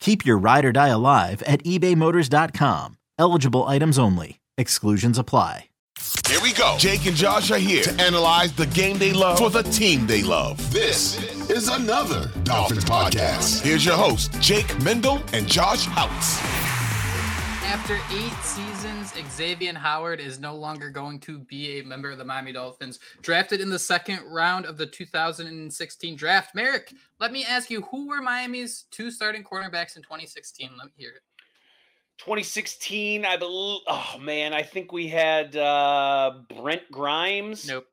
Keep your ride or die alive at ebaymotors.com. Eligible items only. Exclusions apply. Here we go. Jake and Josh are here to analyze the game they love for the team they love. This is another Dolphins podcast. Here's your host, Jake Mendel and Josh Houtz. After eight seasons, Xavien Howard is no longer going to be a member of the Miami Dolphins. Drafted in the second round of the 2016 draft. Marek, let me ask you, who were Miami's two starting cornerbacks in 2016? Let me hear it. 2016, I believe. Oh man, I think we had uh, Brent Grimes. Nope.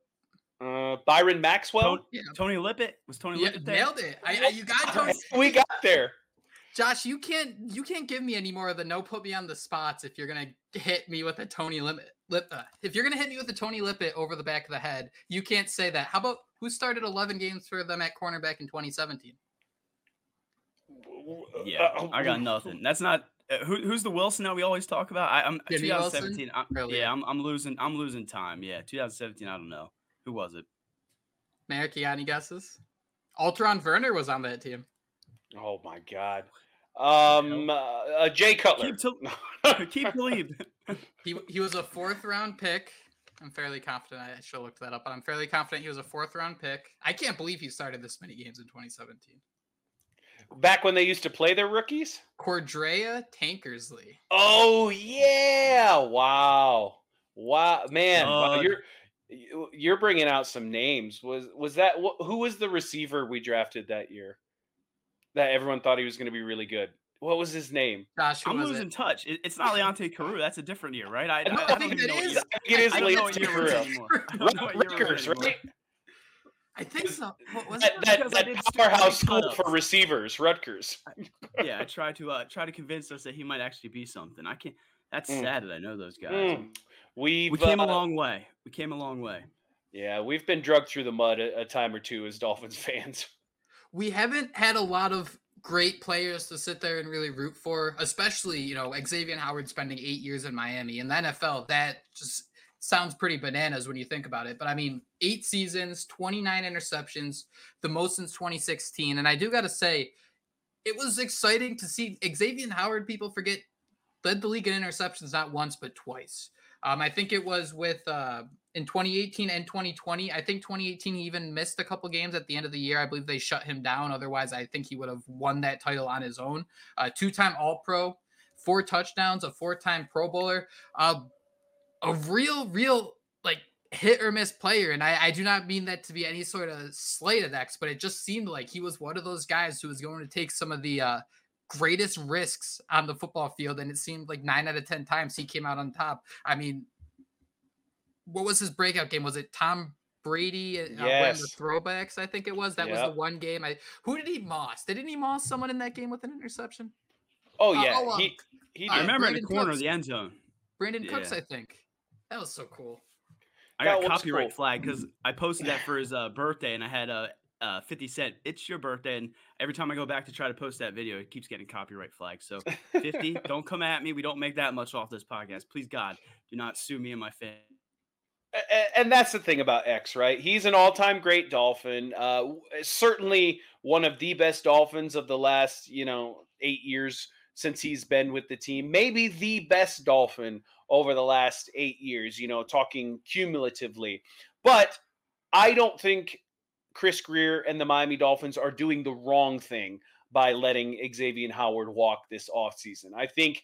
Uh, Byron Maxwell. Tony, yeah. Tony Lippett was Tony yeah, Lippett there? Nailed it. I, I, you got Tony. we got there. Josh, you can't you can't give me any more of the no put me on the spots if you're gonna hit me with a Tony Lippett. Lip, uh, if you're gonna hit me with a Tony Lippett over the back of the head, you can't say that. How about who started 11 games for them at cornerback in 2017? Yeah, uh, I got nothing. That's not uh, who, who's the Wilson that we always talk about. I, am 2017. I'm, really? Yeah, I'm, I'm losing. I'm losing time. Yeah, 2017. I don't know who was it. Marek, you any guesses? Alterraun Verner was on that team. Oh my god. Um, uh, uh, Jay Cutler. Keep, to, keep believe. he he was a fourth round pick. I'm fairly confident. I should have looked that up, but I'm fairly confident he was a fourth round pick. I can't believe he started this many games in 2017. Back when they used to play their rookies? Cordrea Tankersley. Oh yeah! Wow, wow, man, uh, wow, you're you're bringing out some names. Was was that who was the receiver we drafted that year? That everyone thought he was going to be really good. What was his name? Josh, I'm losing it? touch. It, it's not Leonte Carroo. That's a different year, right? I, no, I, I, I think it is. I think it is Leonte Carroo. Rutgers, right? I think so. What was that, that, that powerhouse school for receivers, Rutgers. yeah, I tried to uh, try to convince us that he might actually be something. I can't. That's mm. sad that I know those guys. Mm. we we came uh, a long way. We came a long way. Yeah, we've been drugged through the mud a, a time or two as Dolphins fans we haven't had a lot of great players to sit there and really root for, especially, you know, Xavien Howard spending eight years in Miami. In the NFL, that just sounds pretty bananas when you think about it. But I mean, eight seasons, 29 interceptions, the most since 2016. And I do got to say, it was exciting to see Xavien Howard, people forget, led the league in interceptions not once, but twice. Um, I think it was with uh, in 2018 and 2020. I think 2018 he even missed a couple games at the end of the year. I believe they shut him down. Otherwise, I think he would have won that title on his own. Uh, two-time All-Pro, four touchdowns, a four-time Pro Bowler, uh, a real, real like hit or miss player. And I, I do not mean that to be any sort of slight at X, but it just seemed like he was one of those guys who was going to take some of the uh, greatest risks on the football field. And it seemed like nine out of 10 times he came out on top. I mean, what was his breakout game? Was it Tom Brady uh, yes. the throwbacks? I think it was. That yep. was the one game. I who did he moss? Didn't he moss someone in that game with an interception? Oh uh, yeah, uh, oh, um, he, he I remember Brandin in the corner Cooks. of the end zone. Brandin Cooks. I think. That was so cool. I got copyright cool. flag because I posted that for his uh, birthday, and I had a uh, 50 Cent, it's your birthday. And every time I go back to try to post that video, it keeps getting copyright flags. So 50, don't come at me. We don't make that much off this podcast. Please, God, do not sue me and my family. And that's the thing about X, right? He's an all-time great Dolphin. Uh, certainly one of the best Dolphins of the last, you know, eight years since he's been with the team. Maybe the best Dolphin over the last eight years. You know, talking cumulatively. But I don't think Chris Grier and the Miami Dolphins are doing the wrong thing by letting Xavien Howard walk this offseason. I think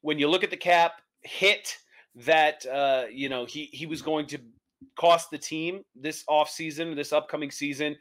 when you look at the cap hit that uh, you know he he was going to cost the team this offseason, this upcoming season,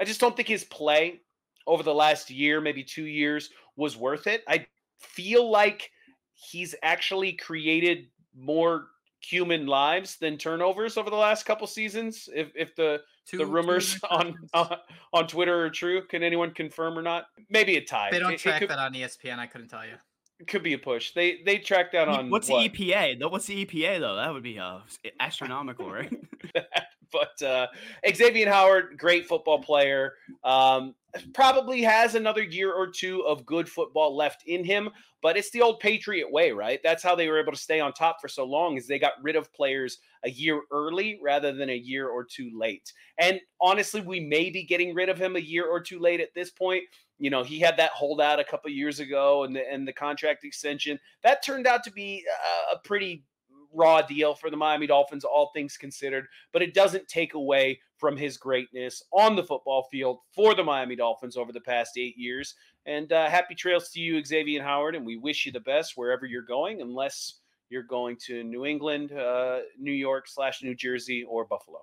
I just don't think his play over the last year, maybe two years, was worth it. I feel like he's actually created more human lives than turnovers over the last couple seasons. If if the Two, the rumors on uh, on Twitter are true. Can anyone confirm or not? Maybe a tie. They don't it, track it could, that on ESPN. I couldn't tell you. It could be a push. They they track that on. What's what? the EPA? What's the EPA though? That would be uh, astronomical, right? but uh, Xavien Howard, great football player. Um, probably has another year or two of good football left in him, but it's the old Patriot way, right? That's how they were able to stay on top for so long is they got rid of players a year early rather than a year or two late. And honestly, we may be getting rid of him a year or two late at this point. You know, he had that holdout a couple years ago and the, and the contract extension. That turned out to be a pretty raw deal for the Miami Dolphins, all things considered, but it doesn't take away from his greatness on the football field for the Miami Dolphins over the past eight years. And uh, happy trails to you, Xavien Howard, and we wish you the best wherever you're going, unless you're going to New England, uh, New York slash New Jersey, or Buffalo.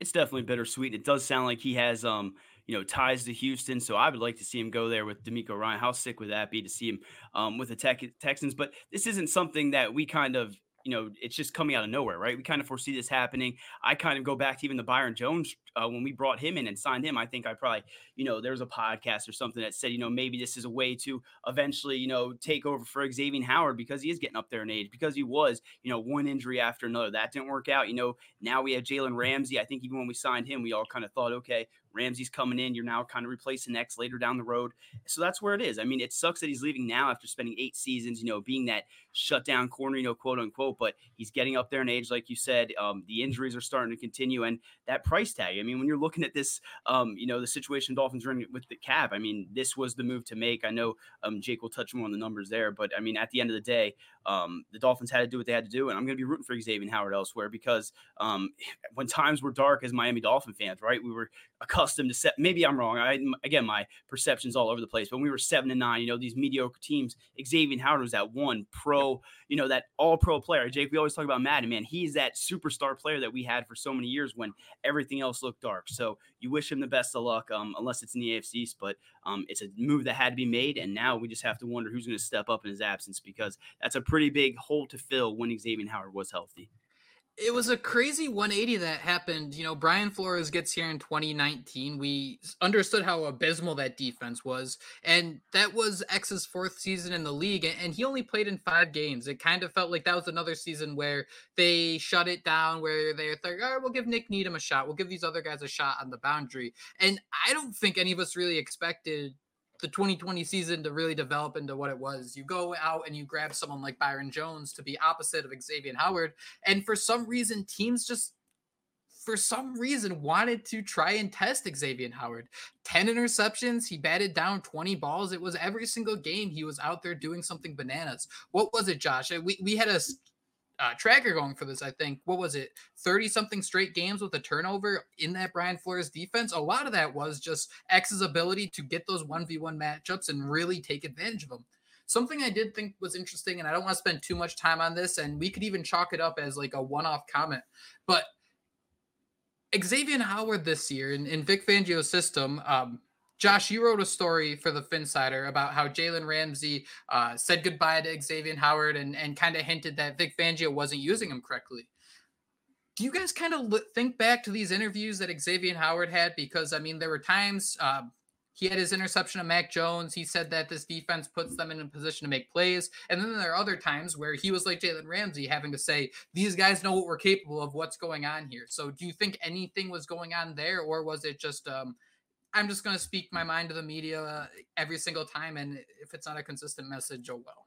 It's definitely bittersweet. It does sound like he has um, you know, ties to Houston. So I would like to see him go there with DeMeco Ryan. How sick would that be to see him um, with the Tech- Texans? But this isn't something that we kind of you know, it's just coming out of nowhere, right? We kind of foresee this happening. I kind of go back to even the Byron Jones uh, when we brought him in and signed him. I think I probably, you know, there was a podcast or something that said, you know, maybe this is a way to eventually, you know, take over for Xavien Howard because he is getting up there in age, because he was, you know, one injury after another. That didn't work out. You know, now we have Jalen Ramsey. I think even when we signed him, we all kind of thought, okay, Ramsey's coming in. You're now kind of replacing X later down the road. So that's where it is. I mean, it sucks that he's leaving now after spending eight seasons, you know, being that shutdown corner, you know, quote unquote, but he's getting up there in age, like you said. Um, the injuries are starting to continue. And that price tag, I mean, when you're looking at this, um, you know, the situation Dolphins are in with the cap, I mean, this was the move to make. I know um, Jake will touch more on the numbers there, but I mean, at the end of the day, um, the Dolphins had to do what they had to do. And I'm going to be rooting for Xavien Howard elsewhere because um, when times were dark as Miami Dolphin fans, right, we were accustomed to set. Maybe I'm wrong. I, again, my perception's all over the place. But when we were seven and nine, you know, these mediocre teams, Xavien Howard was that one pro, you know, that all pro player. Jake, we always talk about Madden, man. He's that superstar player that we had for so many years when everything else looked dark. So you wish him the best of luck, um, unless it's in the AFC East. But um, it's a move that had to be made, and now we just have to wonder who's going to step up in his absence because that's a pretty big hole to fill when Xavien Howard was healthy it was a crazy 180 that happened. You know, Brian Flores gets here in 2019. We understood how abysmal that defense was, and that was X's fourth season in the league, and he only played in five games. It kind of felt like that was another season where they shut it down, where they're like, all right, we'll give Nik Needham a shot. We'll give these other guys a shot on the boundary. And I don't think any of us really expected the 2020 season to really develop into what it was. You go out and you grab someone like Byron Jones to be opposite of Xavien Howard. And for some reason, teams just for some reason wanted to try and test Xavien Howard. 10 interceptions, he batted down 20 balls. It was every single game he was out there doing something bananas. What was it, Josh? We we had a uh, tracker going for this. I think what was it, thirty something straight games with a turnover in that Brian Flores defense. A lot of that was just X's ability to get those one v one matchups and really take advantage of them. Something I did think was interesting, and I don't want to spend too much time on this, and we could even chalk it up as like a one off comment, but Xavien Howard this year in, in Vic Fangio's system, um, Josh, you wrote a story for the Phinsider about how Jalen Ramsey uh, said goodbye to Xavien Howard and, and kind of hinted that Vic Fangio wasn't using him correctly. Do you guys kind of think back to these interviews that Xavien Howard had? Because, I mean, there were times uh, he had his interception of Mac Jones. He said that this defense puts them in a position to make plays. And then there are other times where he was like Jalen Ramsey, having to say, These guys know what we're capable of, what's going on here. So do you think anything was going on there, or was it just, um, I'm just going to speak my mind to the media uh, every single time? And if it's not a consistent message, oh well.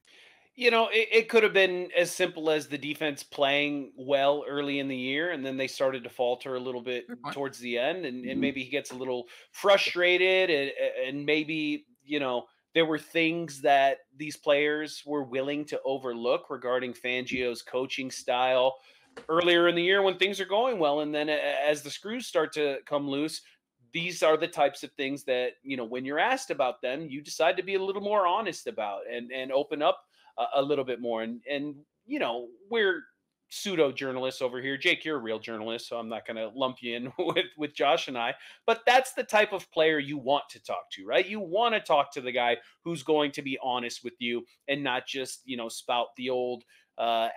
you know, it, it, could have been as simple as the defense playing well early in the year, and then they started to falter a little bit towards the end, and, and mm-hmm. maybe he gets a little frustrated, and, and maybe you know there were things that these players were willing to overlook regarding Fangio's coaching style earlier in the year when things are going well, and then as the screws start to come loose, these are the types of things that you know when you're asked about them, you decide to be a little more honest about and and open up a, a little bit more. And and you know, we're pseudo journalists over here. Jake, you're a real journalist, so I'm not going to lump you in with with Josh and I. But that's the type of player you want to talk to, right? You want to talk to the guy who's going to be honest with you and not just you know spout the old uh,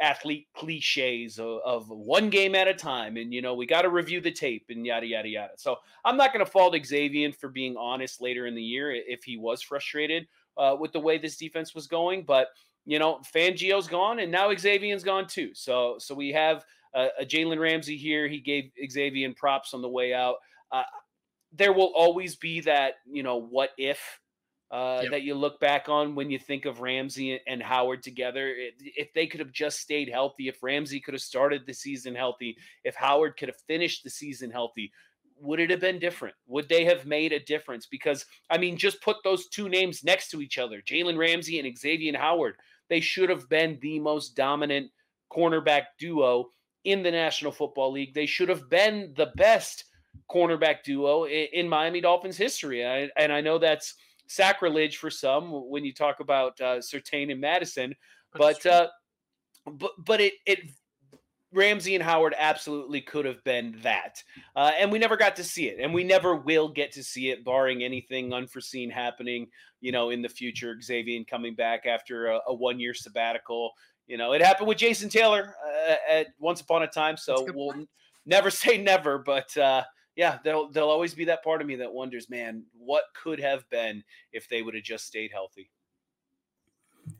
athlete cliches of, of, one game at a time and you know we got to review the tape and yada yada yada so i'm not going to fault xavien for being honest later in the year if he was frustrated uh, with the way this defense was going. But you know, Fangio's gone, and now Xavien's gone too. So so we have a, a Jalen Ramsey here. He gave Xavien props on the way out. Uh, there will always be that you know what if uh, yep. that you look back on when you think of Ramsey and Howard together. If they could have just stayed healthy, if Ramsey could have started the season healthy, if Howard could have finished the season healthy, would it have been different? Would they have made a difference? Because, I mean, just put those two names next to each other Jalen Ramsey and Xavien Howard. They should have been the most dominant cornerback duo in the National Football League. They should have been the best cornerback duo in, Miami Dolphins history. and I know that's sacrilege for some when you talk about uh, Surtain and Madison, but uh, but but it it Ramsey and Howard absolutely could have been that. Uh, and we never got to see it. And we never will get to see it, barring anything unforeseen happening, you know, in the future. Xavien coming back after a, a one year sabbatical. You know, it happened with Jason Taylor uh, at once upon a time. So we'll point. never say never. But uh, yeah, there'll, there'll always be that part of me that wonders, man, what could have been if they would have just stayed healthy?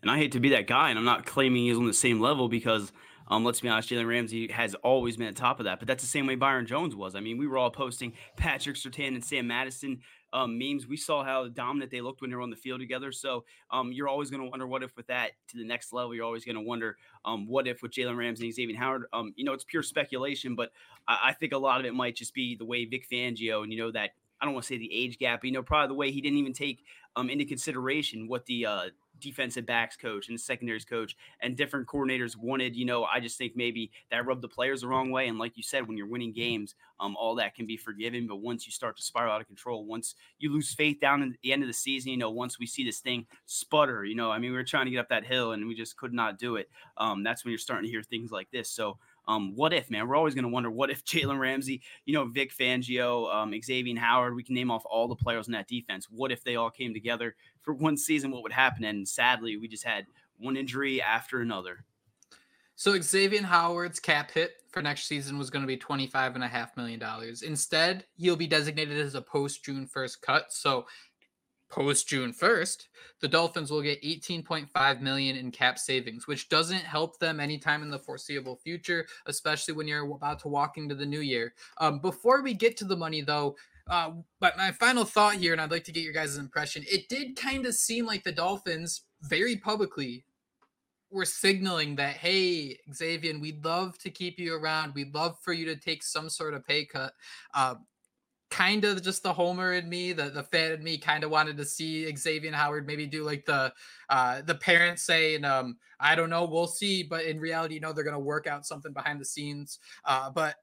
And I hate to be that guy, and I'm not claiming he's on the same level because – um, let's be honest, Jalen Ramsey has always been at top of that, but that's the same way Byron Jones was. I mean, we were all posting Patrick Surtain and Sam Madison um, memes. We saw how dominant they looked when they were on the field together. So um, you're always going to wonder what if with that to the next level. You're always going to wonder um, what if with Jalen Ramsey and Xavien Howard. Um, you know, it's pure speculation, but I, I think a lot of it might just be the way Vic Fangio and you know that I don't want to say the age gap, you know, probably the way he didn't even take um, into consideration what the uh, defensive backs coach and secondaries coach and different coordinators wanted. You know, I just think maybe that rubbed the players the wrong way. And like you said, when you're winning games, um, all that can be forgiven. But once you start to spiral out of control, once you lose faith down at the end of the season, you know, once we see this thing sputter, you know, I mean, we were trying to get up that hill and we just could not do it. Um, that's when you're starting to hear things like this. So um, what if, man? We're always going to wonder what if Jalen Ramsey, you know, Vic Fangio, um, Xavien Howard, we can name off all the players in that defense. What if they all came together for one season? What would happen? And sadly, we just had one injury after another. So Xavien Howard's cap hit for next season was going to be $25.5 million. Instead, he'll be designated as a post June 1st cut. So post June 1st, the Dolphins will get 18.5 million in cap savings, which doesn't help them anytime in the foreseeable future, especially when you're about to walk into the new year. Um, before we get to the money, though, uh, but my final thought here, and I'd like to get your guys' impression. It did kind of seem like the Dolphins very publicly were signaling that, hey, Xavien, we'd love to keep you around. We'd love for you to take some sort of pay cut. Uh, kind of just the homer in me, the the fan in me, kind of wanted to see Xavien Howard maybe do like the uh, the parents saying, um, "I don't know, we'll see," but in reality, you know, they're gonna work out something behind the scenes. Uh, but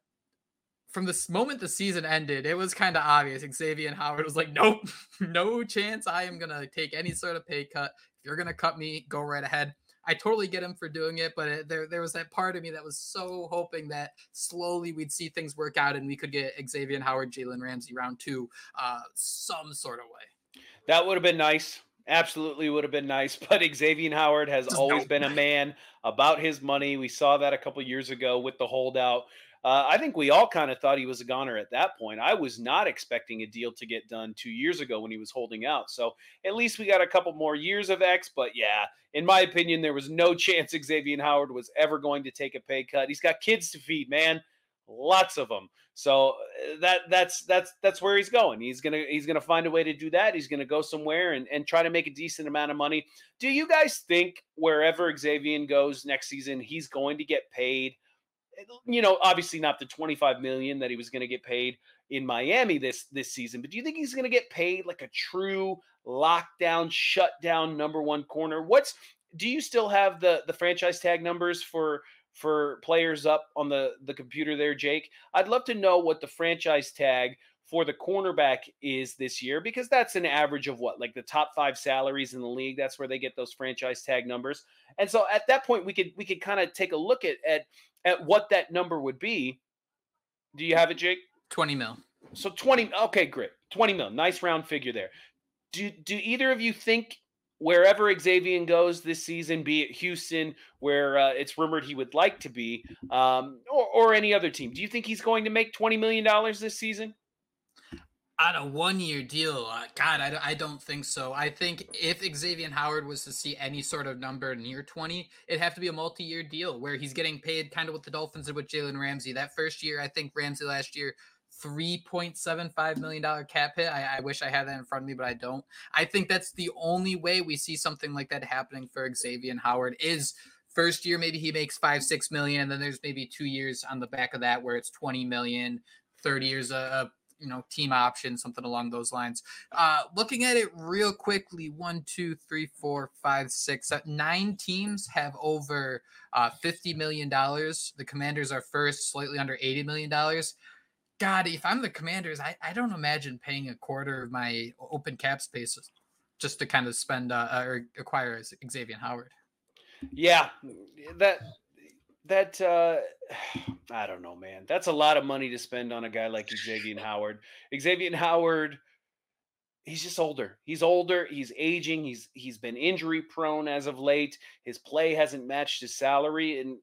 from this moment the season ended, it was kind of obvious. Xavien Howard was like, "Nope, no chance. I am gonna take any sort of pay cut. If you're gonna cut me, go right ahead." I totally get him for doing it, but it, there there was that part of me that was so hoping that slowly we'd see things work out and we could get Xavien Howard, Jalen Ramsey round two, uh, some sort of way. That would have been nice. Absolutely would have been nice. But Xavien Howard has Just always been a man about his money. We saw that a couple years ago with the holdout. Uh, I think we all kind of thought he was a goner at that point. I was not expecting a deal to get done two years ago when he was holding out. So at least we got a couple more years of X. But yeah, in my opinion, there was no chance Xavien Howard was ever going to take a pay cut. He's got kids to feed, man, lots of them. So uh, that that's that's that's where he's going. He's gonna he's gonna find a way to do that. He's gonna go somewhere and, and try to make a decent amount of money. Do you guys think wherever Xavien goes next season, he's going to get paid? You know, obviously not the 25 million that he was going to get paid in Miami this this season, but do you think he's going to get paid like a true lockdown, shutdown number one corner? What's do you still have the the franchise tag numbers for for players up on the the computer there, Jake? I'd love to know what the franchise tag for the cornerback is this year because that's an average of what like the top five salaries in the league that's where they get those franchise tag numbers and so at that point we could we could kind of take a look at at at what that number would be. Do you have it, Jake? 20 mil. So 20. Okay, great. 20 mil. Nice round figure there. Do, do either of you think wherever Xavien goes this season, be it Houston, where uh, it's rumored he would like to be, um, or, or any other team, do you think he's going to make $20 million this season? On a one year deal, uh, God, I, I don't think so. I think if Xavien Howard was to see any sort of number near 20, it'd have to be a multi year deal where he's getting paid kind of with the Dolphins and with Jalen Ramsey. That first year, I think Ramsey last year, $3.75 million cap hit. I, I, wish I had that in front of me, but I don't. I think that's the only way we see something like that happening for Xavien Howard is first year, maybe he makes five, six million, and then there's maybe two years on the back of that where it's 20 million, 30 years a, you know team option something along those lines. Uh looking at it real quickly one two three four five six nine teams have over uh 50 million dollars. The commanders are first slightly under 80 million dollars. God if i'm the commanders I, I don't imagine paying a quarter of my open cap space just to kind of spend uh, or acquire xavien howard. Yeah that that uh I don't know, man. That's a lot of money to spend on a guy like Xavien Howard. Xavien Howard, he's just older. He's older. He's aging. He's he's been injury prone as of late. His play hasn't matched his salary, and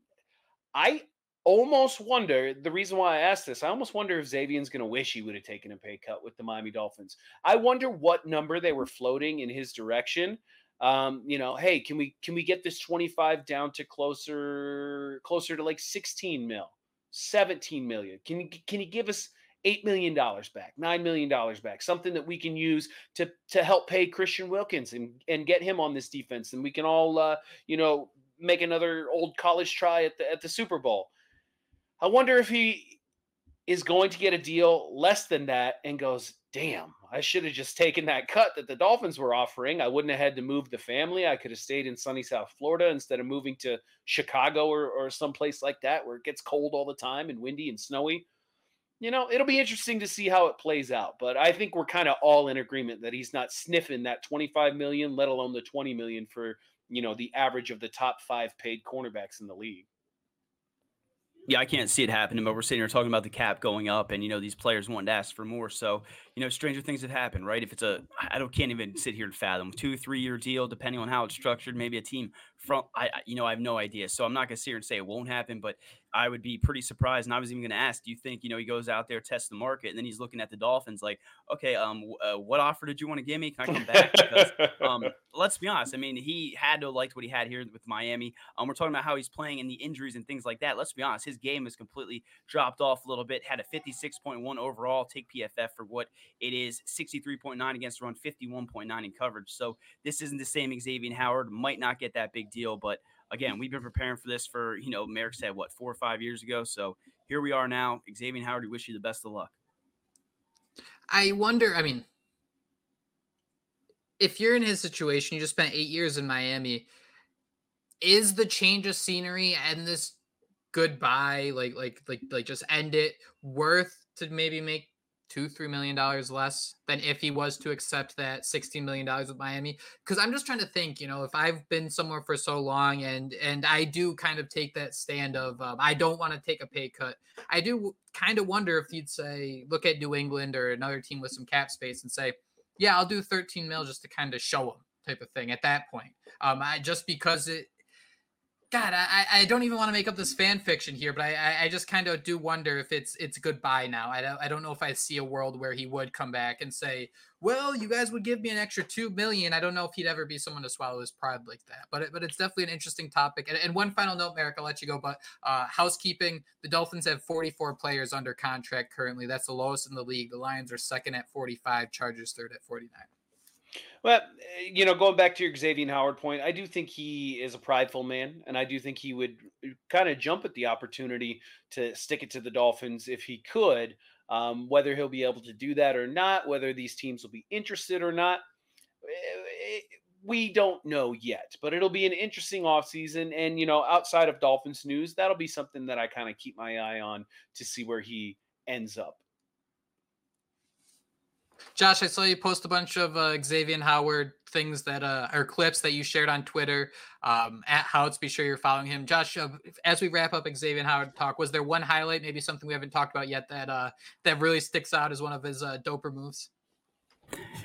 I almost wonder the reason why I asked this. I almost wonder if Xavien's going to wish he would have taken a pay cut with the Miami Dolphins. I wonder what number they were floating in his direction um, you know, hey, can we can we get this 25 down to closer closer to like 16 mil, 17 million? Can you can you give us eight million dollars back, nine million dollars back, something that we can use to to help pay Christian Wilkins and and get him on this defense, and we can all uh, you know make another old college try at the at the Super Bowl. I wonder if he is going to get a deal less than that and goes, damn, I should have just taken that cut that the Dolphins were offering. I wouldn't have had to move the family. I could have stayed in sunny South Florida instead of moving to Chicago or, or someplace like that where it gets cold all the time and windy and snowy. You know, it'll be interesting to see how it plays out. But I think we're kind of all in agreement that he's not sniffing that 25 million, let alone the 20 million for, you know, the average of the top five paid cornerbacks in the league. Yeah, I can't see it happening, but we're sitting here talking about the cap going up, and you know these players wanting to ask for more. So you know, stranger things have happened, right? If it's a, I don't can't even sit here and fathom two, three year deal, depending on how it's structured. Maybe a team from, I, you know, I have no idea. So I'm not gonna sit here and say it won't happen, but I would be pretty surprised. And I was even going to ask, do you think, you know, he goes out there, tests the market, and then he's looking at the Dolphins like, okay, um, uh, what offer did you want to give me? Can I come back? Because um, let's be honest. I mean, he had to have liked what he had here with Miami. Um, we're talking about how he's playing and the injuries and things like that. Let's be honest. His game has completely dropped off a little bit. Had a 56.1 overall. Take PFF for what it is 63.9 against run, 51.9 in coverage. So this isn't the same Xavien Howard. Might not get that big deal, but again, we've been preparing for this for, you know, Marek said what, four or five years ago. So here we are now. Xavien Howard, we wish you the best of luck. I wonder, I mean, if you're in his situation, you just spent eight years in Miami, is the change of scenery and this goodbye, like, like, like, like just end it worth to maybe make two, three million dollars less than if he was to accept that sixteen million dollars with Miami. Because I'm just trying to think, you know, if I've been somewhere for so long and and I do kind of take that stand of um, I don't want to take a pay cut. I do kind of wonder if you'd say, look at New England or another team with some cap space and say, yeah, I'll do 13 mil just to kind of show them type of thing at that point. Um, I just because it God, I, I don't even want to make up this fan fiction here, but I, I just kind of do wonder if it's it's goodbye now. I don't I don't know if I see a world where he would come back and say, "Well, you guys would give me an extra two million. I don't know if he'd ever be someone to swallow his pride like that. But it, but it's definitely an interesting topic. And, and one final note, Marek, I'll let you go. But uh, housekeeping: the Dolphins have 44 players under contract currently. That's the lowest in the league. The Lions are second at 45. Chargers third at 49. Well, eh, you know, going back to your Xavien Howard point, I do think he is a prideful man, and I do think he would eh, kind of jump at the opportunity to stick it to the Dolphins if he could. Um, whether he'll be able to do that or not, whether these teams will be interested or not, eh, we don't know yet. But it'll be an interesting offseason. And, you know, outside of Dolphins news, that'll be something that I kind of keep my eye on to see where he ends up. Josh, I saw you post a bunch of uh, Xavien Howard things that uh, are clips that you shared on Twitter um, at Houtz. Be sure you're following him. Josh, uh, as we wrap up Xavien Howard talk, was there one highlight, maybe something we haven't talked about yet that uh, that really sticks out as one of his uh, doper moves?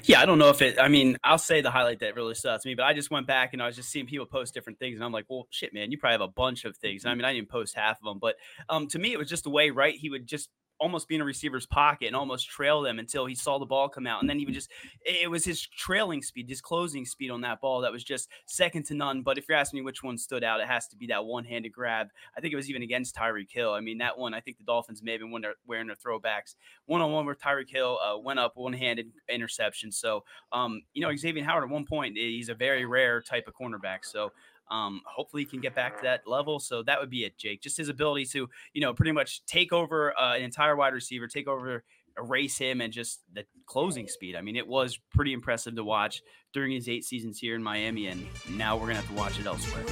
Yeah, I don't know if it. I mean, I'll say the highlight that really out to me, but I just went back and I was just seeing people post different things, and I'm like, well, shit, man, you probably have a bunch of things. And I mean, I didn't post half of them, but um, to me, it was just the way, right? He would just almost be in a receiver's pocket and almost trail them until he saw the ball come out. And then he would just, it was his trailing speed, his closing speed on that ball that was just second to none. But if you're asking me which one stood out, it has to be that one handed grab. I think it was even against Tyreek Hill. I mean, that one, I think the Dolphins may have been wearing their throwbacks. One on one with Tyreek Hill uh, went up one handed interception. So, um, you know, Xavien Howard at one point, he's a very rare type of cornerback. So, um, hopefully, he can get back to that level. So that would be it, Jake. Just his ability to, you know, pretty much take over uh, an entire wide receiver, take over, erase him, and just the closing speed. I mean, it was pretty impressive to watch during his eight seasons here in Miami, and now we're gonna have to watch it elsewhere.